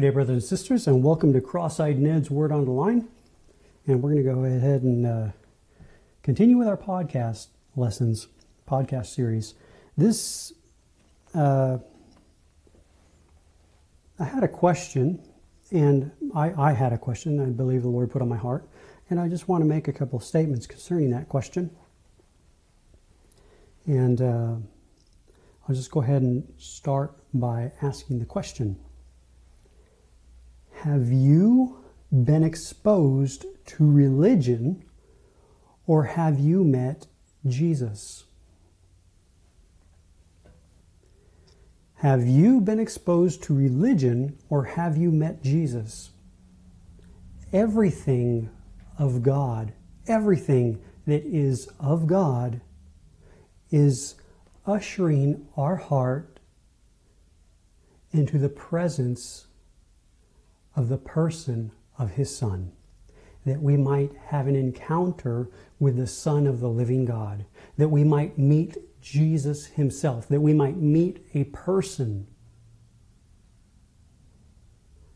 Good day, brothers and sisters, and welcome to Cross-Eyed Ned's Word on the Line. And we're going to go ahead and uh, continue with our podcast lessons, podcast series. This, uh, I had a question, and I, I had a question I believe the Lord put on my heart, and I just want to make a couple of statements concerning that question. And uh, I'll just go ahead and start by asking the question Have you been exposed to religion or have you met Jesus? Have you been exposed to religion or have you met Jesus? Everything of God, everything that is of God, is ushering our heart into the presence of the person of His Son, that we might have an encounter with the Son of the living God, that we might meet Jesus Himself, that we might meet a person.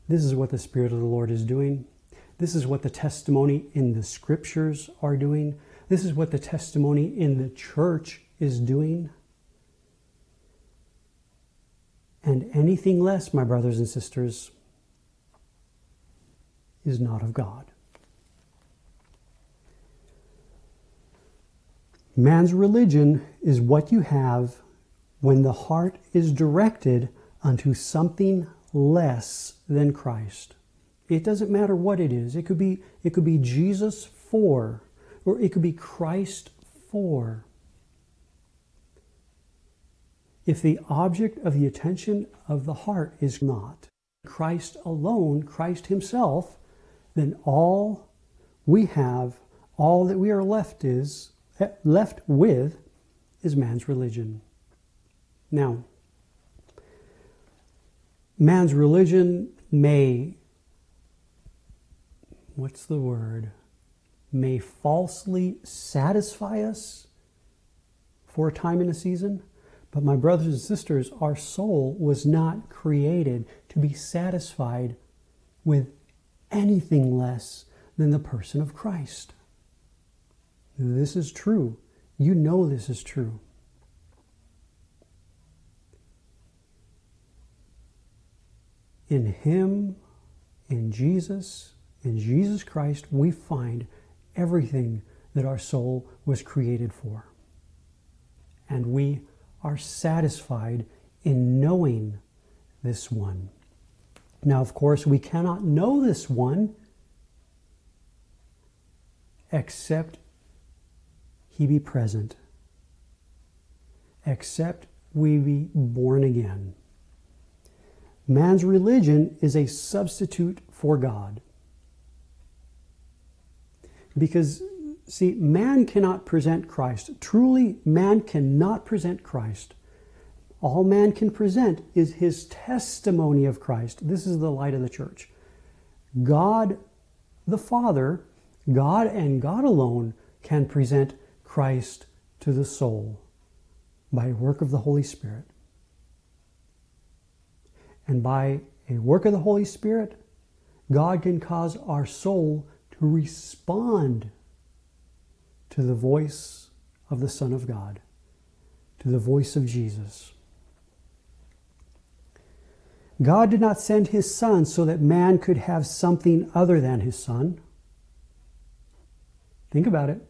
This is what the Spirit of the Lord is doing. This is what the testimony in the Scriptures are doing. This is what the testimony in the church is doing. And anything less, my brothers and sisters, is not of God. Man's religion is what you have when the heart is directed unto something less than Christ. It doesn't matter what it is. It could be it could be Jesus for or it could be Christ for. If the object of the attention of the heart is not Christ alone, Christ himself, then all we have, all that we are left is eh, left with is man's religion. Now, man's religion may what's the word? May falsely satisfy us for a time in a season. But my brothers and sisters, our soul was not created to be satisfied with anything less than the person of Christ. This is true. You know this is true. In Him, in Jesus, in Jesus Christ, we find everything that our soul was created for. And we are satisfied in knowing this one. Now, of course, we cannot know this one except he be present, except we be born again. Man's religion is a substitute for God. Because, see, man cannot present Christ. Truly, man cannot present Christ all man can present is his testimony of Christ. This is the light of the church. God the Father, God and God alone, can present Christ to the soul by work of the Holy Spirit. And by a work of the Holy Spirit, God can cause our soul to respond to the voice of the Son of God, to the voice of Jesus. God did not send his son so that man could have something other than his son. Think about it.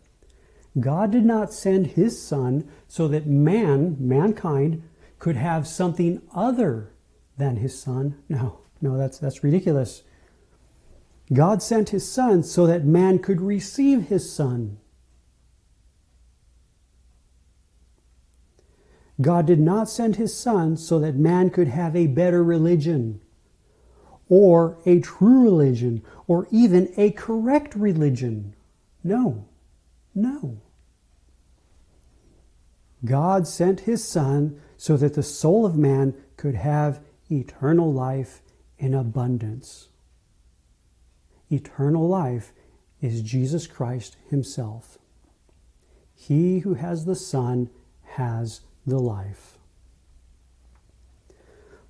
God did not send his son so that man, mankind, could have something other than his son. No, no, that's, that's ridiculous. God sent his son so that man could receive his son. God did not send his son so that man could have a better religion or a true religion or even a correct religion. No, no. God sent his son so that the soul of man could have eternal life in abundance. Eternal life is Jesus Christ himself. He who has the Son has the life.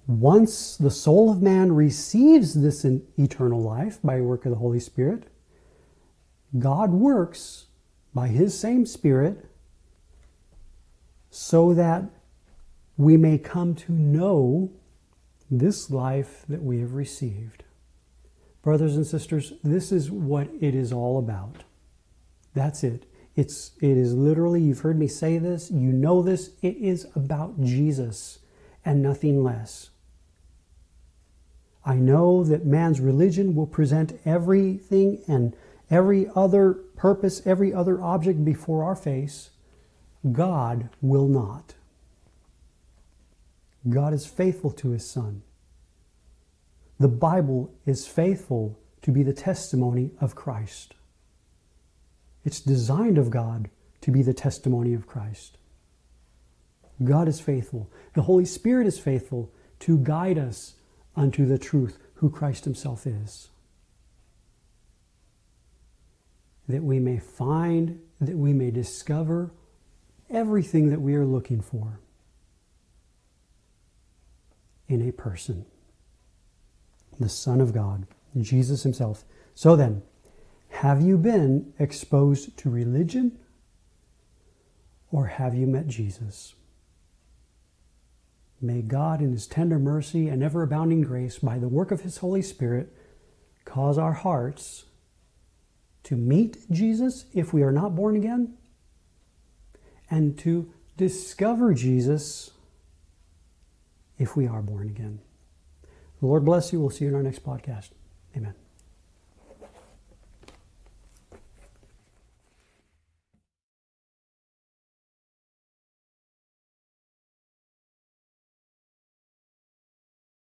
once the soul of man receives this eternal life by work of the Holy Spirit, God works by His same Spirit so that we may come to know this life that we have received. Brothers and sisters, this is what it is all about. That's it. It's it is literally, you've heard me say this, you know this, it is about Jesus and nothing less. I know that man's religion will present everything and every other purpose, every other object before our face. God will not. God is faithful to his Son. The Bible is faithful to be the testimony of Christ. It's designed of God to be the testimony of Christ. God is faithful. The Holy Spirit is faithful to guide us unto the truth, who Christ Himself is. That we may find, that we may discover everything that we are looking for in a person, the Son of God, Jesus Himself. So then, have you been exposed to religion or have you met Jesus? May God, in His tender mercy and ever abounding grace, by the work of His Holy Spirit, cause our hearts to meet Jesus if we are not born again, and to discover Jesus if we are born again. The Lord bless you. We'll see you in our next podcast. Amen.